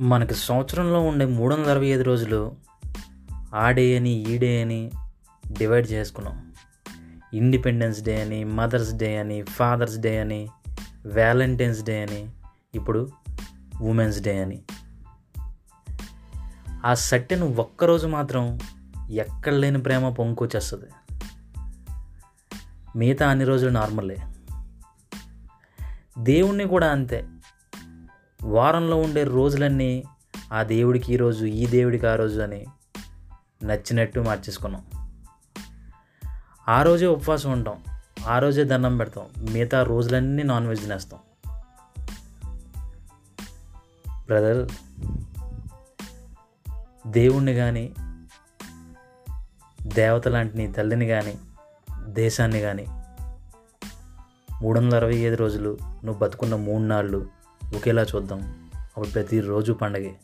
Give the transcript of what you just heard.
మనకి సంవత్సరంలో ఉండే మూడు వందల అరవై ఐదు రోజులు ఆ డే అని ఈ డే అని డివైడ్ చేసుకున్నాం. ఇండిపెండెన్స్ డే అని మదర్స్ డే అని ఫాదర్స్ డే అని వ్యాలంటైన్స్ డే అని ఇప్పుడు ఉమెన్స్ డే అని. ఆ సట్టెను ఒక్కరోజు మాత్రం ఎక్కడ లేని ప్రేమ పొంగుకొచ్చేస్తుంది. మిగతా అన్ని రోజులు నార్మలే. దేవుణ్ణి కూడా అంతే. వారంలో ఉండే రోజులన్నీ ఆ దేవుడికి ఈ రోజు ఈ దేవుడికి ఆ రోజు అని నచ్చినట్టు మార్చేసుకున్నాం. ఆ రోజే ఉపవాసం ఉంటాం. ఆ రోజే దండం పెడతాం. మిగతా రోజులన్నీ నాన్ వెజ్ తినేస్తాం. బ్రదర్ దేవుణ్ణి కానీ దేవత లాంటి నీ తల్లిని కానీ దేశాన్ని కానీ మూడు వందల అరవై ఐదు రోజులు నువ్వు బతుకున్న మూడు నాళ్ళు ఒకేలా చూద్దాం. అప్పుడు ప్రతిరోజు పండగే.